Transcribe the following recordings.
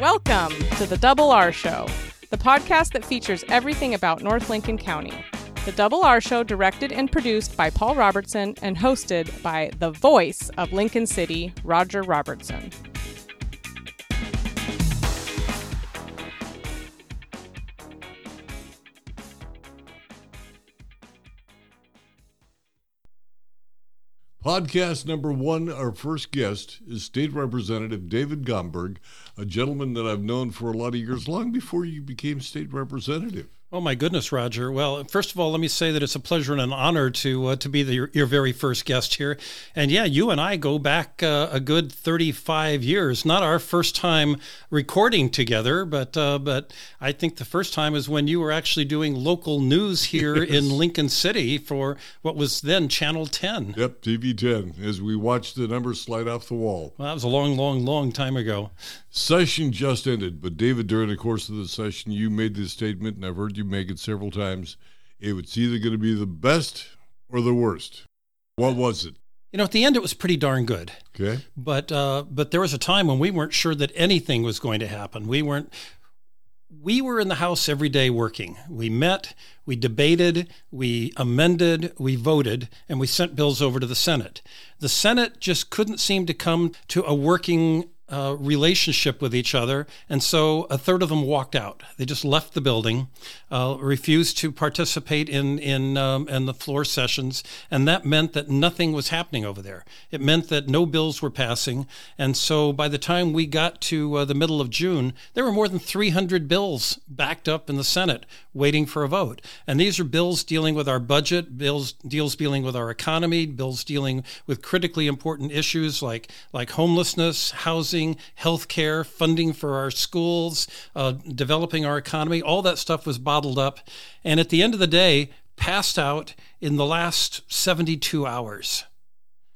Welcome to the Double R Show, the podcast that features everything about North Lincoln County. The Double R Show, directed and produced by Paul Robertson and hosted by the voice of Lincoln City, Roger Robertson. Podcast number one, our first guest is State Representative David Gomberg, a gentleman that I've known for a lot of years, long before you became state representative. Oh my goodness, Roger. Well, first of all, let me say that it's a pleasure and an honor to uh, to be the, your, your, very first guest here. And yeah, you and I go back uh, a good 35 years. Not our first time recording together, but uh, but I think the first time is when you were actually doing local news here yes. in Lincoln City for what was then Channel 10. Yep, TV 10. As we watched the numbers slide off the wall. Well, that was a long, long, long time ago. Session just ended, but David, during the course of the session, you made this statement, and I've heard you make it several times. It was either going to be the best or the worst. What was it? You know, at the end, it was pretty darn good. Okay. But uh, but there was a time when we weren't sure that anything was going to happen. We weren't. We were in the House every day working. We met, we debated, we amended, we voted, and we sent bills over to the Senate. The Senate just couldn't seem to come to a working uh, relationship with each other. And so a third of them walked out. They just left the building, uh, refused to participate in, in, um, in the floor sessions. And that meant that nothing was happening over there. It meant that no bills were passing. And so by the time we got to uh, the middle of June, there were more than 300 bills backed up in the Senate waiting for a vote. And these are bills dealing with our budget, bills deals dealing with our economy, bills dealing with critically important issues like, like homelessness, housing, housing, health care, funding for our schools, uh, developing our economy, all that stuff was bottled up. And at the end of the day, passed out in the last 72 hours.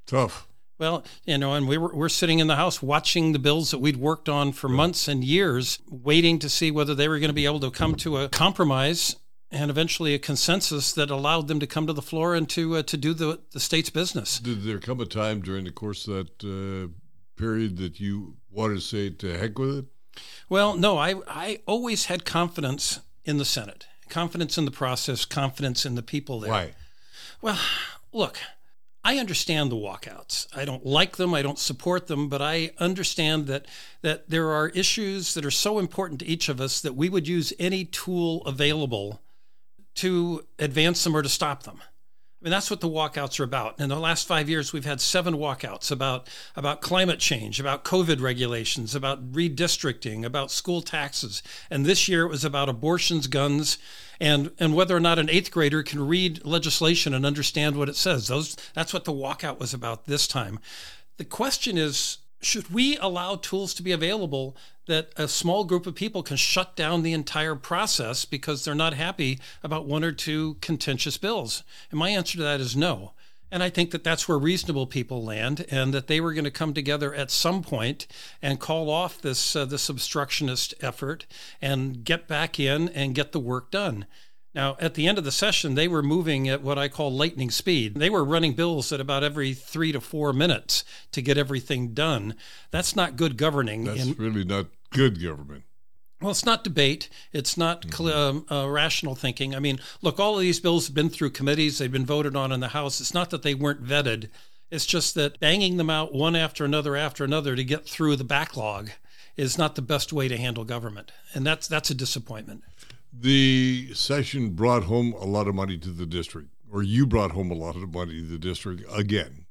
Tough. Well, you know, and we were, we're sitting in the house watching the bills that we'd worked on for months and years, waiting to see whether they were going to be able to come to a compromise and eventually a consensus that allowed them to come to the floor and to uh, to do the the state's business. Did there come a time during the course of that uh, period that you want to say to heck with it? Well, no, I, I always had confidence in the Senate, confidence in the process, confidence in the people there. Why? Well, look, I understand the walkouts. I don't like them, I don't support them, but I understand that that there are issues that are so important to each of us that we would use any tool available to advance them or to stop them. I mean, that's what the walkouts are about. In the last five years, we've had seven walkouts about, about climate change, about COVID regulations, about redistricting, about school taxes. And this year it was about abortions, guns, and, and whether or not an eighth grader can read legislation and understand what it says. Those, that's what the walkout was about this time. The question is should we allow tools to be available that a small group of people can shut down the entire process because they're not happy about one or two contentious bills? And my answer to that is no. And I think that that's where reasonable people land, and that they were going to come together at some point and call off this uh, this obstructionist effort and get back in and get the work done. Now, at the end of the session, they were moving at what I call lightning speed. They were running bills at about every three to four minutes to get everything done. That's not good governing. That's in, really not good government. Well, it's not debate. It's not mm-hmm. uh, rational thinking. I mean, look, all of these bills have been through committees, they've been voted on in the House. It's not that they weren't vetted, it's just that banging them out one after another after another to get through the backlog is not the best way to handle government. And that's, that's a disappointment the session brought home a lot of money to the district, or you brought home a lot of money to the district again.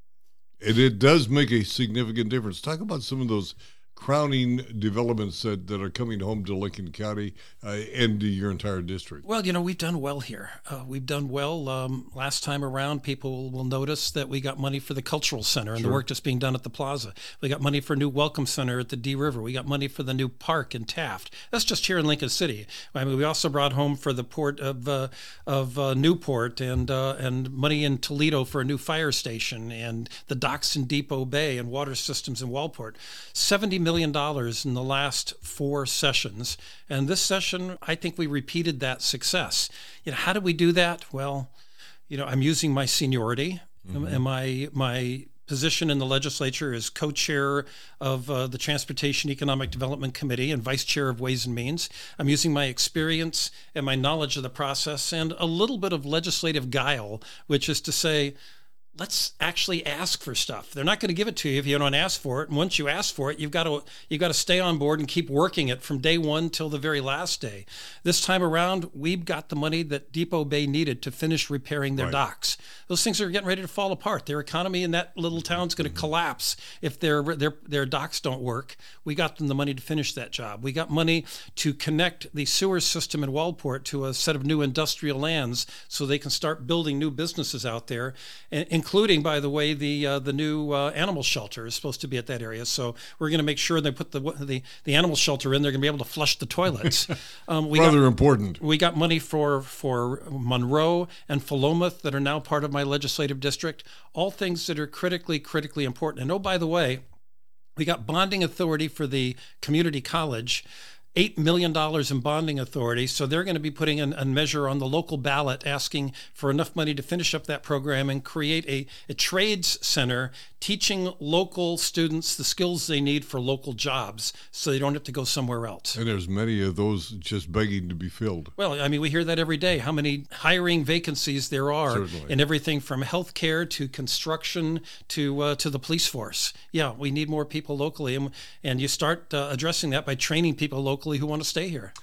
And it does make a significant difference. Talk about some of those crowning developments that, that are coming home to Lincoln County uh, and to your entire district? Well, you know, we've done well here. Uh, we've done well. Um, last time around, people will notice that we got money for the cultural center and sure. the work that's being done at the plaza. We got money for a new welcome center at the D River. We got money for the new park in Taft. That's just here in Lincoln City. I mean, we also brought home for the port of uh, of uh, Newport and uh, and money in Toledo for a new fire station and the docks in Depoe Bay and water systems in Waldport. Seventy million million in the last four sessions. And this session, I think we repeated that success. You know, how did we do that? Well, you know, I'm using my seniority mm-hmm. and my my position in the legislature as co chair of uh, the Transportation Economic Development Committee and vice chair of Ways and Means. I'm using my experience and my knowledge of the process and a little bit of legislative guile, which is to say, let's actually ask for stuff. They're not going to give it to you if you don't ask for it. And once you ask for it, you've got to you've got to stay on board and keep working it from day one till the very last day. This time around, we've got the money that Depoe Bay needed to finish repairing their right. docks. Those things are getting ready to fall apart. Their economy in that little town's going to mm-hmm. collapse if their their their docks don't work. We got them the money to finish that job. We got money to connect the sewer system in Waldport to a set of new industrial lands so they can start building new businesses out there, including, by the way, the uh, the new uh, animal shelter is supposed to be at that area. So we're going to make sure they put the, the the animal shelter in. They're going to be able to flush the toilets. Um, we Rather got, important. We got money for for Monroe and Philomath that are now part of my legislative district. All things that are critically critically important. And oh, by the way. We got bonding authority for the community college $8 million in bonding authority. So they're going to be putting a measure on the local ballot asking for enough money to finish up that program and create a, a trades center teaching local students the skills they need for local jobs so they don't have to go somewhere else. And there's many of those just begging to be filled. Well, I mean, we hear that every day, how many hiring vacancies there are Certainly. in everything from healthcare to construction to uh, to the police force. Yeah, we need more people locally. And, and you start uh, addressing that by training people locally locally who want to stay here.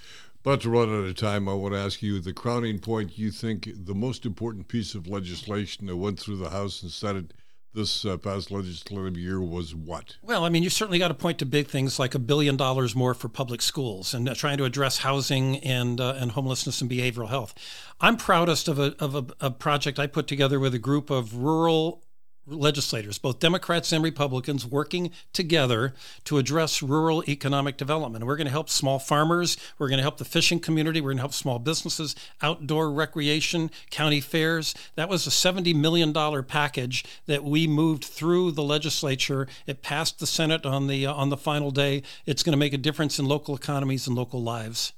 But to run out of time, I want to ask you the crowning point you think the most important piece of legislation that went through the House and Senate this uh, past legislative year was what? Well, I mean, you certainly got to point to big things like a billion dollars more for public schools and uh, trying to address housing and uh, and homelessness and behavioral health. I'm proudest of a of a, a project I put together with a group of rural legislators, both Democrats and Republicans, working together to address rural economic development. we're going to help small farmers. We're going to help the fishing community. We're going to help small businesses, outdoor recreation, county fairs. That was a $70 million package that we moved through the legislature. It passed the Senate on the, uh, on the final day. It's going to make a difference in local economies and local lives.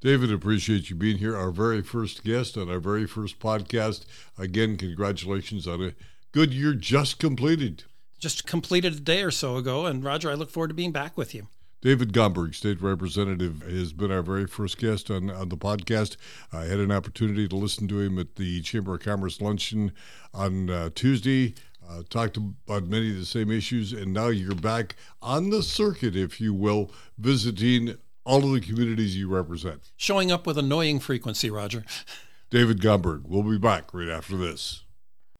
David, appreciate you being here. Our very first guest on our very first podcast. Again, congratulations on it Good year just completed. Just completed a day or so ago. And Roger, I look forward to being back with you. David Gomberg, state representative, has been our very first guest on, on the podcast. I had an opportunity to listen to him at the Chamber of Commerce luncheon on uh, Tuesday. Uh, talked about many of the same issues, and now you're back on the circuit, if you will, visiting all of the communities you represent. Showing up with annoying frequency, Roger. David Gomberg. We'll be back right after this.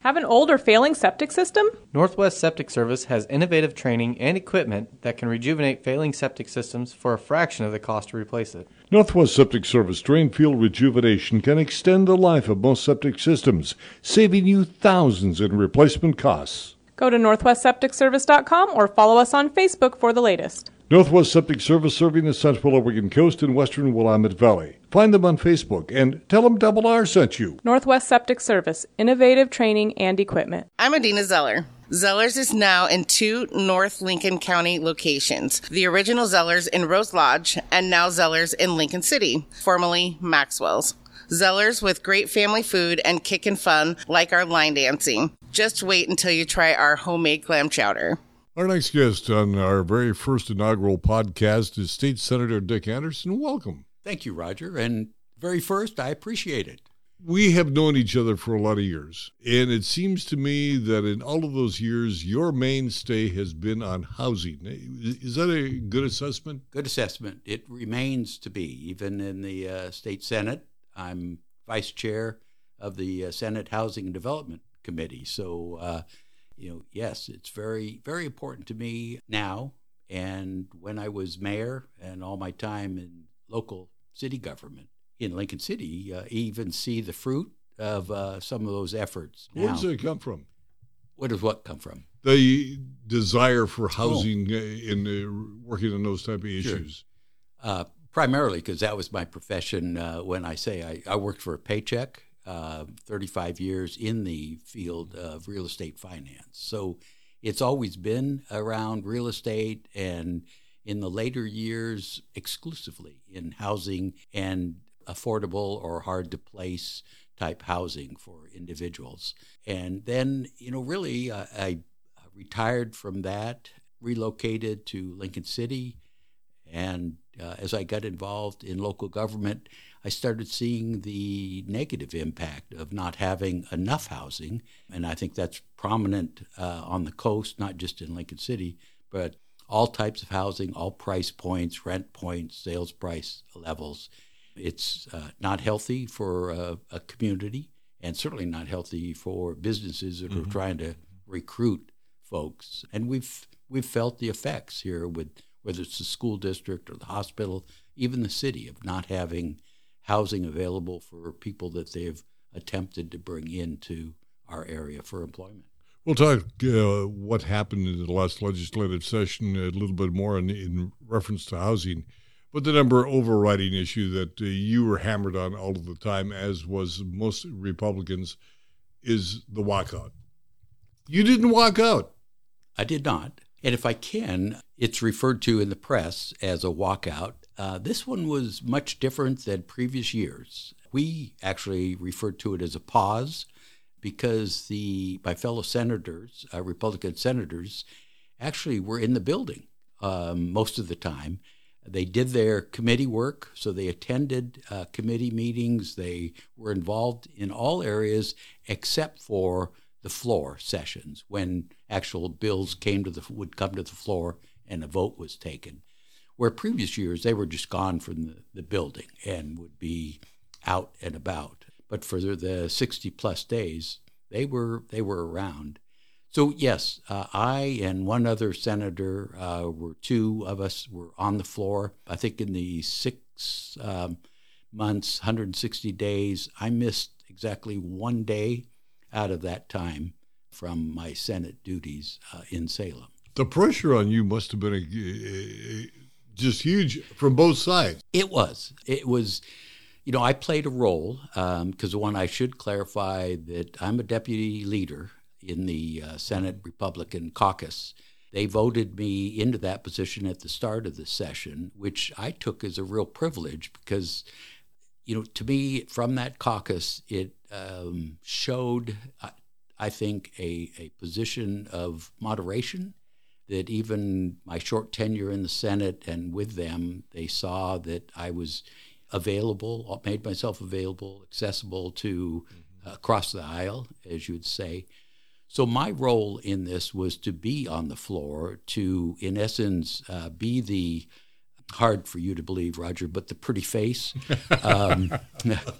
Have an old or failing septic system? Northwest Septic Service has innovative training and equipment that can rejuvenate failing septic systems for a fraction of the cost to replace it. Northwest Septic Service drain field rejuvenation can extend the life of most septic systems, saving you thousands in replacement costs. Go to northwestsepticservice.com or follow us on Facebook for the latest. Northwest Septic Service serving the Central Oregon coast and western Willamette Valley. Find them on Facebook and tell them Double R sent you. Northwest Septic Service, innovative training and equipment. I'm Adina Zeller. Zellers is now in two North Lincoln County locations. The original Zellers in Rose Lodge and now Zellers in Lincoln City, formerly Maxwell's. Zellers with great family food and kickin' fun like our line dancing. Just wait until you try our homemade clam chowder. Our next guest on our very first inaugural podcast is State Senator Dick Anderson. Welcome. Thank you, Roger. And very first, I appreciate it. We have known each other for a lot of years. And it seems to me that in all of those years, your mainstay has been on housing. Is that a good assessment? Good assessment. It remains to be. Even in the uh, state Senate, I'm vice chair of the uh, Senate Housing and Development Committee. So, uh, you know, yes, it's very, very important to me now. And when I was mayor and all my time in local city government in Lincoln City, uh, even see the fruit of uh, some of those efforts. Where does it come from? Where does what come from? The desire for housing oh. in uh, working on those type of issues. Sure. Uh, primarily because that was my profession. Uh, when I say I, I worked for a paycheck, uh, 35 years in the field of real estate finance. So it's always been around real estate and in the later years exclusively in housing and affordable or hard to place type housing for individuals. And then, you know, really, uh, I retired from that, relocated to Lincoln City, and uh, as I got involved in local government, I started seeing the negative impact of not having enough housing. And I think that's prominent uh, on the coast, not just in Lincoln City, but all types of housing, all price points, rent points, sales price levels. It's uh, not healthy for a, a, community and certainly not healthy for businesses that mm-hmm. are trying to recruit folks. And we've we've felt the effects here with whether it's the school district or the hospital, even the city, of not having housing available for people that they've attempted to bring into our area for employment. We'll talk uh, what happened in the last legislative session a little bit more in, in reference to housing. But the number overriding issue that uh, you were hammered on all of the time, as was most Republicans, is the walkout. You didn't walk out. I did not. And if I can, it's referred to in the press as a walkout. Uh, this one was much different than previous years. We actually referred to it as a pause because the my fellow senators, uh, Republican senators, actually were in the building um, most of the time. They did their committee work, so they attended uh, committee meetings. They were involved in all areas except for the floor sessions when actual bills came to the would come to the floor and a vote was taken. Where previous years they were just gone from the, the building and would be out and about. But for the, the 60 plus days, they were they were around. So yes, uh, I and one other senator uh, were two of us were on the floor. I think in the six um, months, 160 days, I missed exactly one day out of that time from my Senate duties uh, in Salem. The pressure on you must have been just huge from both sides. It was. It was. You know, I played a role because um, one I should clarify that I'm a deputy leader in the uh, Senate Republican caucus. They voted me into that position at the start of the session, which I took as a real privilege because, you know, to me, from that caucus, it um, showed, I, I think, a, a position of moderation that even my short tenure in the Senate and with them, they saw that I was available, made myself available, accessible to mm-hmm. uh, across the aisle, as you would say. So my role in this was to be on the floor, to, in essence, uh, be the hard for you to believe, Roger, but the pretty face, um,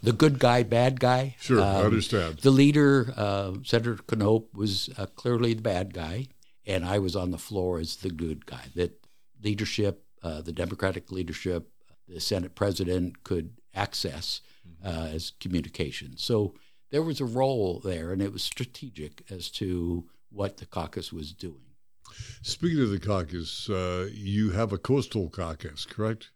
the good guy, bad guy. Sure, um, I understand. The leader, uh, Senator Knopp, was uh, clearly the bad guy, and I was on the floor as the good guy. That leadership, uh, the Democratic leadership, the Senate president could access mm-hmm. uh, as communication. So there was a role there, and it was strategic as to what the caucus was doing. Speaking of the caucus, uh, you have a coastal caucus, correct?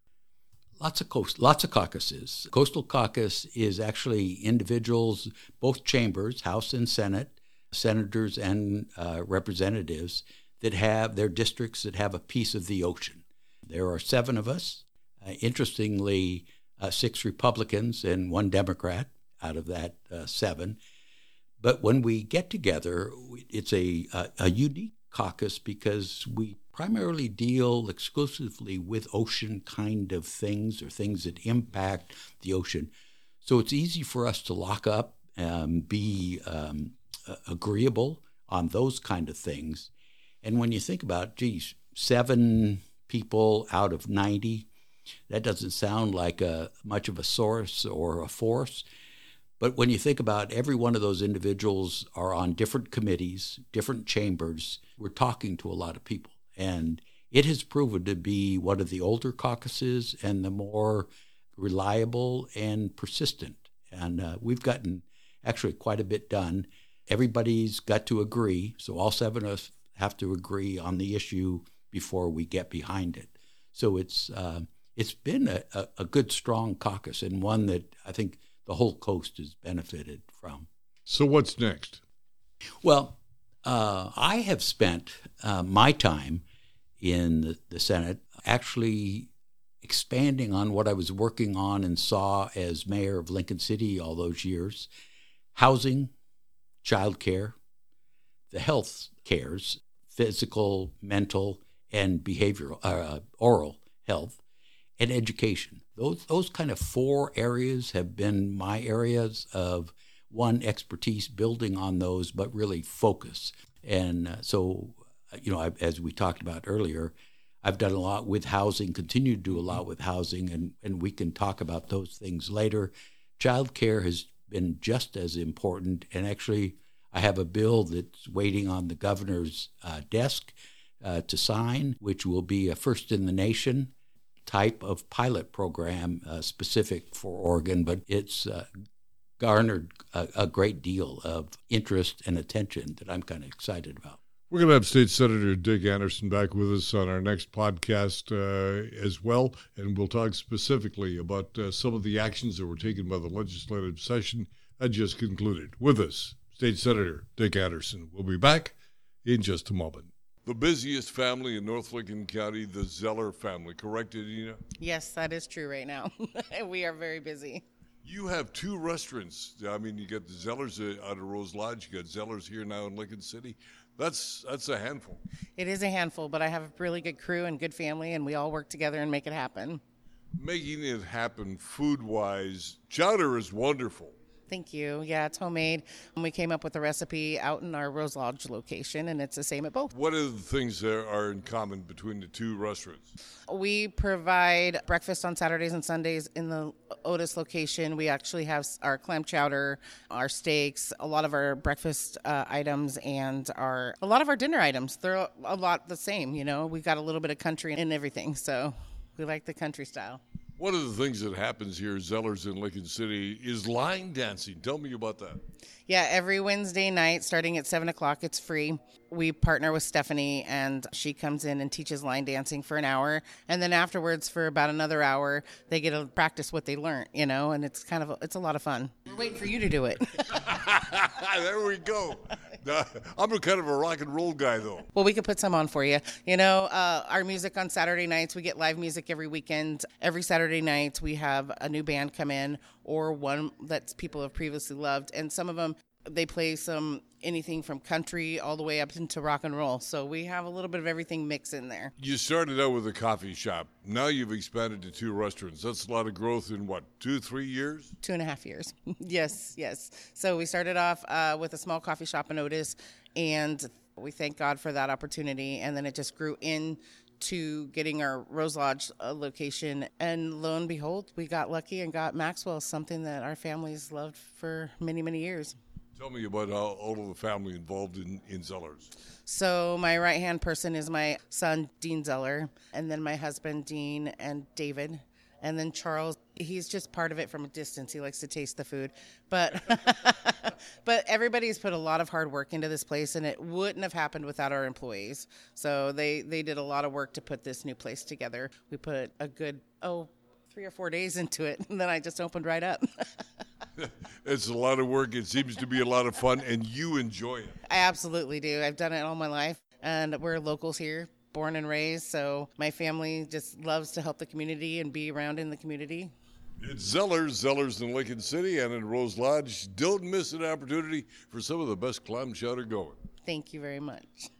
Lots of coast, lots of caucuses. Coastal caucus is actually individuals, both chambers, House and Senate, senators and uh, representatives that have their districts that have a piece of the ocean. There are seven of us. Uh, interestingly, uh, six Republicans and one Democrat out of that uh, seven. But when we get together, it's a, a, a unique caucus because we primarily deal exclusively with ocean kind of things or things that impact the ocean. So it's easy for us to lock up, um, be um, agreeable on those kind of things. And when you think about, geez, seven people out of 90, that doesn't sound like a, much of a source or a force. But when you think about every one of those individuals are on different committees, different chambers, we're talking to a lot of people. And it has proven to be one of the older caucuses and the more reliable and persistent. And uh, we've gotten actually quite a bit done. Everybody's got to agree. So all seven of us have to agree on the issue before we get behind it. So it's uh, it's been a, a, a good, strong caucus and one that I think the whole coast has benefited from. So, what's next? Well, uh, I have spent uh, my time in the, the, Senate actually expanding on what I was working on and saw as mayor of Lincoln City all those years housing, child care, the health cares, physical, mental, and behavioral, uh, oral health, and education. Those those kind of four areas have been my areas of one expertise, building on those, but really focus. And uh, so, you know, I, as we talked about earlier, I've done a lot with housing, continue to do a lot with housing, and, and we can talk about those things later. Childcare has been just as important, and actually, I have a bill that's waiting on the governor's uh, desk uh, to sign, which will be a first in the nation type of pilot program uh, specific for Oregon, but it's uh, garnered a, a, great deal of interest and attention that I'm kind of excited about. We're going to have State Senator Dick Anderson back with us on our next podcast uh, as well, and we'll talk specifically about uh, some of the actions that were taken by the legislative session that just concluded. With us, State Senator Dick Anderson. We'll be back in just a moment. The busiest family in North Lincoln County, the Zeller family, correct, Adina? Yes, that is true right now. we are very busy. You have two restaurants. I mean, you got the Zellers uh, out of Rose Lodge. You got Zellers here now in Lincoln City. That's that's a handful. It is a handful, but I have a really good crew and good family, and we all work together and make it happen. Making it happen food wise, chowder is wonderful. Thank you. Yeah, it's homemade. And we came up with a recipe out in our Rose Lodge location, and it's the same at both. What are the things that are in common between the two restaurants? We provide breakfast on Saturdays and Sundays in the Otis location. We actually have our clam chowder, our steaks, a lot of our breakfast uh, items, and our a lot of our dinner items. They're a lot the same. You know, we've got a little bit of country in everything, so we like the country style. One of the things that happens here, Zellers in Lincoln City, is line dancing. Tell me about that. Yeah, every Wednesday night, starting at 7 o'clock, it's free. We partner with Stephanie, and she comes in and teaches line dancing for an hour. And then afterwards, for about another hour, they get to practice what they learned, you know, and it's kind of, a, it's a lot of fun. We're waiting for you to do it. there we go. I'm a kind of a rock and roll guy, though. Well, we could put some on for you. You know, uh, our music on Saturday nights, we get live music every weekend. Every Saturday night, we have a new band come in or one that people have previously loved. And some of them they play some anything from country all the way up into rock and roll. So we have a little bit of everything mixed in there. You started out with a coffee shop. Now you've expanded to two restaurants. That's a lot of growth in what, two, three years? Two and a half years. yes, yes. So we started off uh, with a small coffee shop in Otis, and we thank God for that opportunity. And then it just grew in to getting our Rose Lodge uh, location. And lo and behold, we got lucky and got Maxwell, something that our families loved for many, many years. Tell me about all of the family involved in, in Zellers. So, my right hand person is my son, Dean Zeller, and then my husband, Dean, and David. And then Charles, he's just part of it from a distance. He likes to taste the food. But but everybody's put a lot of hard work into this place and it wouldn't have happened without our employees. So they they did a lot of work to put this new place together. We put a good oh three or four days into it, and then I just opened right up. it's a lot of work. It seems to be a lot of fun, and you enjoy it. I absolutely do. I've done it all my life, and we're locals here, born and raised. So my family just loves to help the community and be around in the community. It's Zellers, Zellers in Lincoln City and in Rose Lodge. Don't miss an opportunity for some of the best clam chowder going. Thank you very much.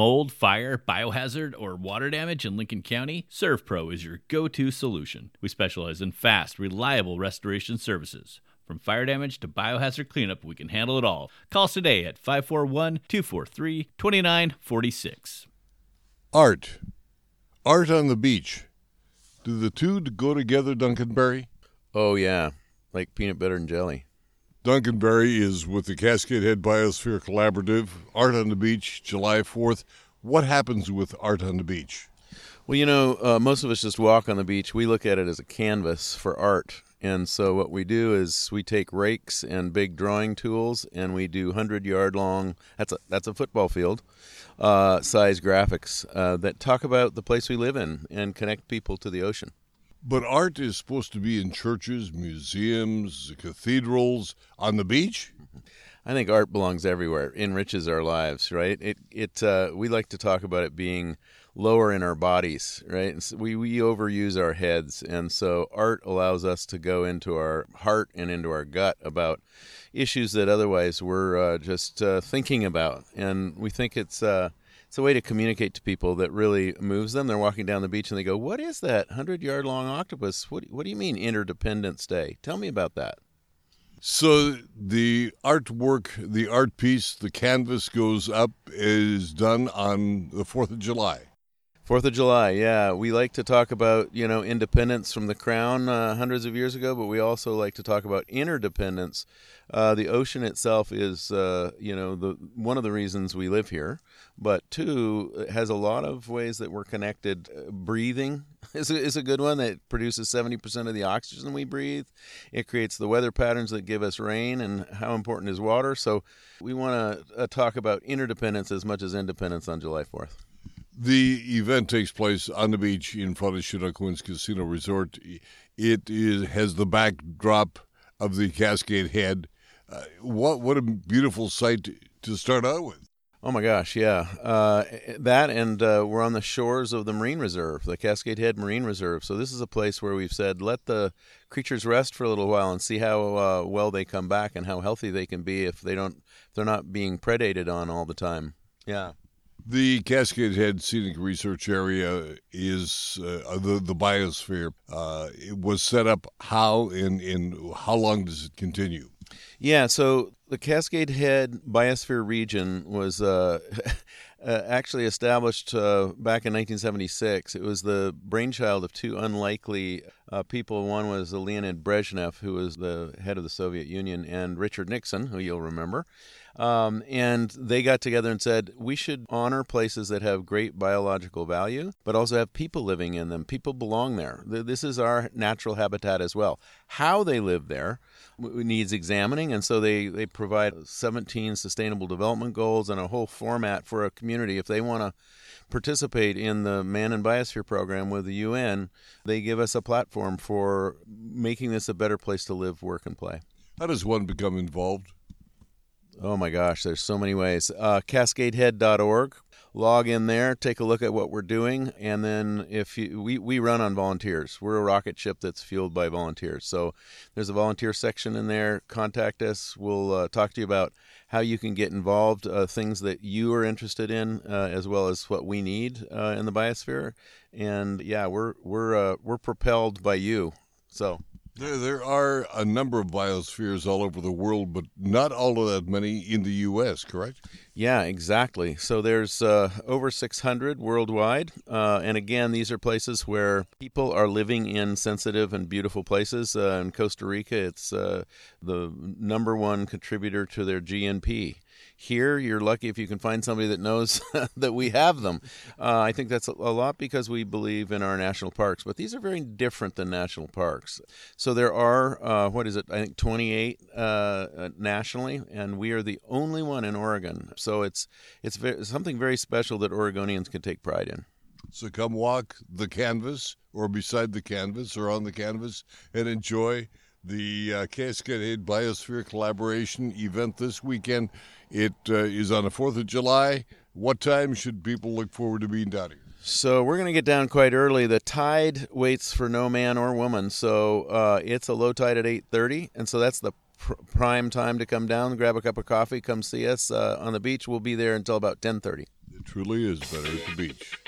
Mold, fire, biohazard, or water damage in Lincoln County? ServPro is your go to solution. We specialize in fast, reliable restoration services. From fire damage to biohazard cleanup, we can handle it all. Call us today at 541 243 2946. Art. Art on the beach. Do the two go together, Duncan Berry? Oh, yeah. Like peanut butter and jelly. Duncan Berry is with the Cascade Head Biosphere Collaborative, Art on the Beach, July 4th. What happens with Art on the Beach? Well, you know, uh, most of us just walk on the beach. We look at it as a canvas for art. And so what we do is we take rakes and big drawing tools and we do 100 yard long, that's a, that's a football field, uh, size graphics uh, that talk about the place we live in and connect people to the ocean. But art is supposed to be in churches, museums, cathedrals, on the beach. I think art belongs everywhere. Enriches our lives, right? It it uh, we like to talk about it being lower in our bodies, right? So we we overuse our heads, and so art allows us to go into our heart and into our gut about issues that otherwise we're uh, just uh, thinking about. And we think it's uh, it's a way to communicate to people that really moves them. They're walking down the beach and they go, "What is that hundred yard long octopus? What What do you mean Interdependence Day? Tell me about that." So the artwork, the art piece, the canvas goes up is done on the Fourth of July. Fourth of July, yeah. We like to talk about you know independence from the crown uh, hundreds of years ago, but we also like to talk about interdependence. Uh, the ocean itself is uh, you know the one of the reasons we live here, but two it has a lot of ways that we're connected. Uh, breathing is a, is a good one that produces seventy percent of the oxygen we breathe. It creates the weather patterns that give us rain, and how important is water. So we want to uh, talk about interdependence as much as independence on July fourth. The event takes place on the beach in front of Chinook Winds Casino Resort. It is has the backdrop of the Cascade Head. Uh, what what a beautiful sight to start out with. Oh my gosh, yeah. Uh, that and uh, we're on the shores of the Marine Reserve, the Cascade Head Marine Reserve. So this is a place where we've said let the creatures rest for a little while and see how uh, well they come back and how healthy they can be if they don't if they're not being predated on all the time. Yeah. The Cascade Head Scenic Research Area is uh, the the biosphere. Uh, it was set up how and in how long does it continue? Yeah, so the Cascade Head Biosphere region was uh, uh, actually established uh, back in 1976. It was the brainchild of two unlikely uh, people. One was Leonid Brezhnev, who was the head of the Soviet Union, and Richard Nixon, who you'll remember. Um, and they got together and said, we should honor places that have great biological value, but also have people living in them. People belong there. This is our natural habitat as well. How they live there needs examining, and so they, they provide 17 sustainable development goals and a whole format for a community. If they want to participate in the Man and Biosphere program with the UN, they give us a platform for making this a better place to live, work, and play. How does one become involved? Oh my gosh, there's so many ways. Uh, CascadeHead.org. Log in there, take a look at what we're doing, and then if you, we we run on volunteers. We're a rocket ship that's fueled by volunteers. So there's a volunteer section in there. Contact us. We'll uh, talk to you about how you can get involved, uh, things that you are interested in, uh, as well as what we need uh, in the biosphere. And yeah, we're we're uh, we're propelled by you. So there, there are a number of biospheres all over the world, but not all of that many in the U.S., correct? Yeah, exactly. So there's uh, over 600 worldwide. Uh, and again, these are places where people are living in sensitive and beautiful places. Uh, in Costa Rica, it's uh, the number one contributor to their GNP. Here, you're lucky if you can find somebody that knows that we have them. Uh, I think that's a, lot because we believe in our national parks, but these are very different than national parks. So there are, uh, what is it, I think 28 uh, uh nationally, and we are the only one in Oregon. So it's, it's very, something very special that Oregonians can take pride in. So come walk the canvas or beside the canvas or on the canvas and enjoy the uh, Cascade Biosphere Collaboration event this weekend. It uh, is on the 4th of July. What time should people look forward to being down here? So we're going to get down quite early. The tide waits for no man or woman, so uh, it's a low tide at 8:30, and so that's the pr- prime time to come down, grab a cup of coffee, come see us uh, on the beach. We'll be there until about 10:30. It truly is better at the beach.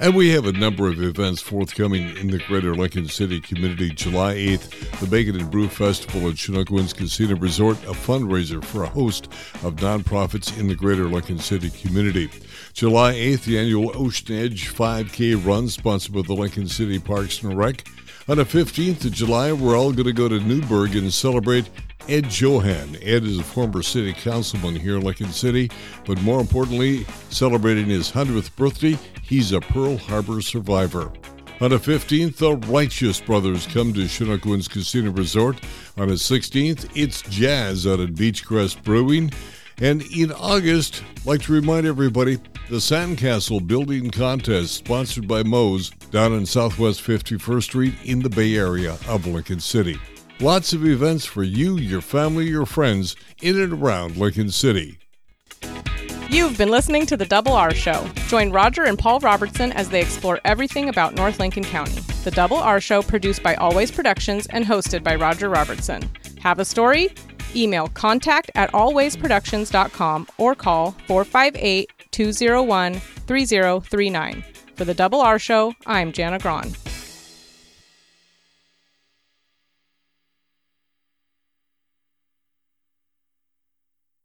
And we have a number of events forthcoming in the greater Lincoln City community. July 8th, the Bacon and Brew Festival at Chinook Winds Casino Resort, a fundraiser for a host of nonprofits in the greater Lincoln City community. July 8th, the annual Ocean Edge 5K run sponsored by the Lincoln City Parks and Rec. On the 15th of July, we're all going to go to Newburgh and celebrate Ed Johann. Ed is a former city councilman here in Lincoln City, but more importantly, celebrating his 100th birthday, he's a Pearl Harbor survivor. On the 15th, the Righteous Brothers come to Chinook Winds Casino Resort. On the 16th, it's jazz out at Beachcrest Brewing. And in August, I'd like to remind everybody the Sandcastle Building Contest, sponsored by Moe's, down in Southwest 51st Street in the Bay Area of Lincoln City. Lots of events for you, your family, your friends in and around Lincoln City. You've been listening to the Double R Show. Join Roger and Paul Robertson as they explore everything about North Lincoln County. The Double R Show, produced by All Ways Productions and hosted by Roger Robertson. Have a story? Email contact at allwaysproductions.com or call 458 201 3039. For the Double R Show, I'm Jana Gron.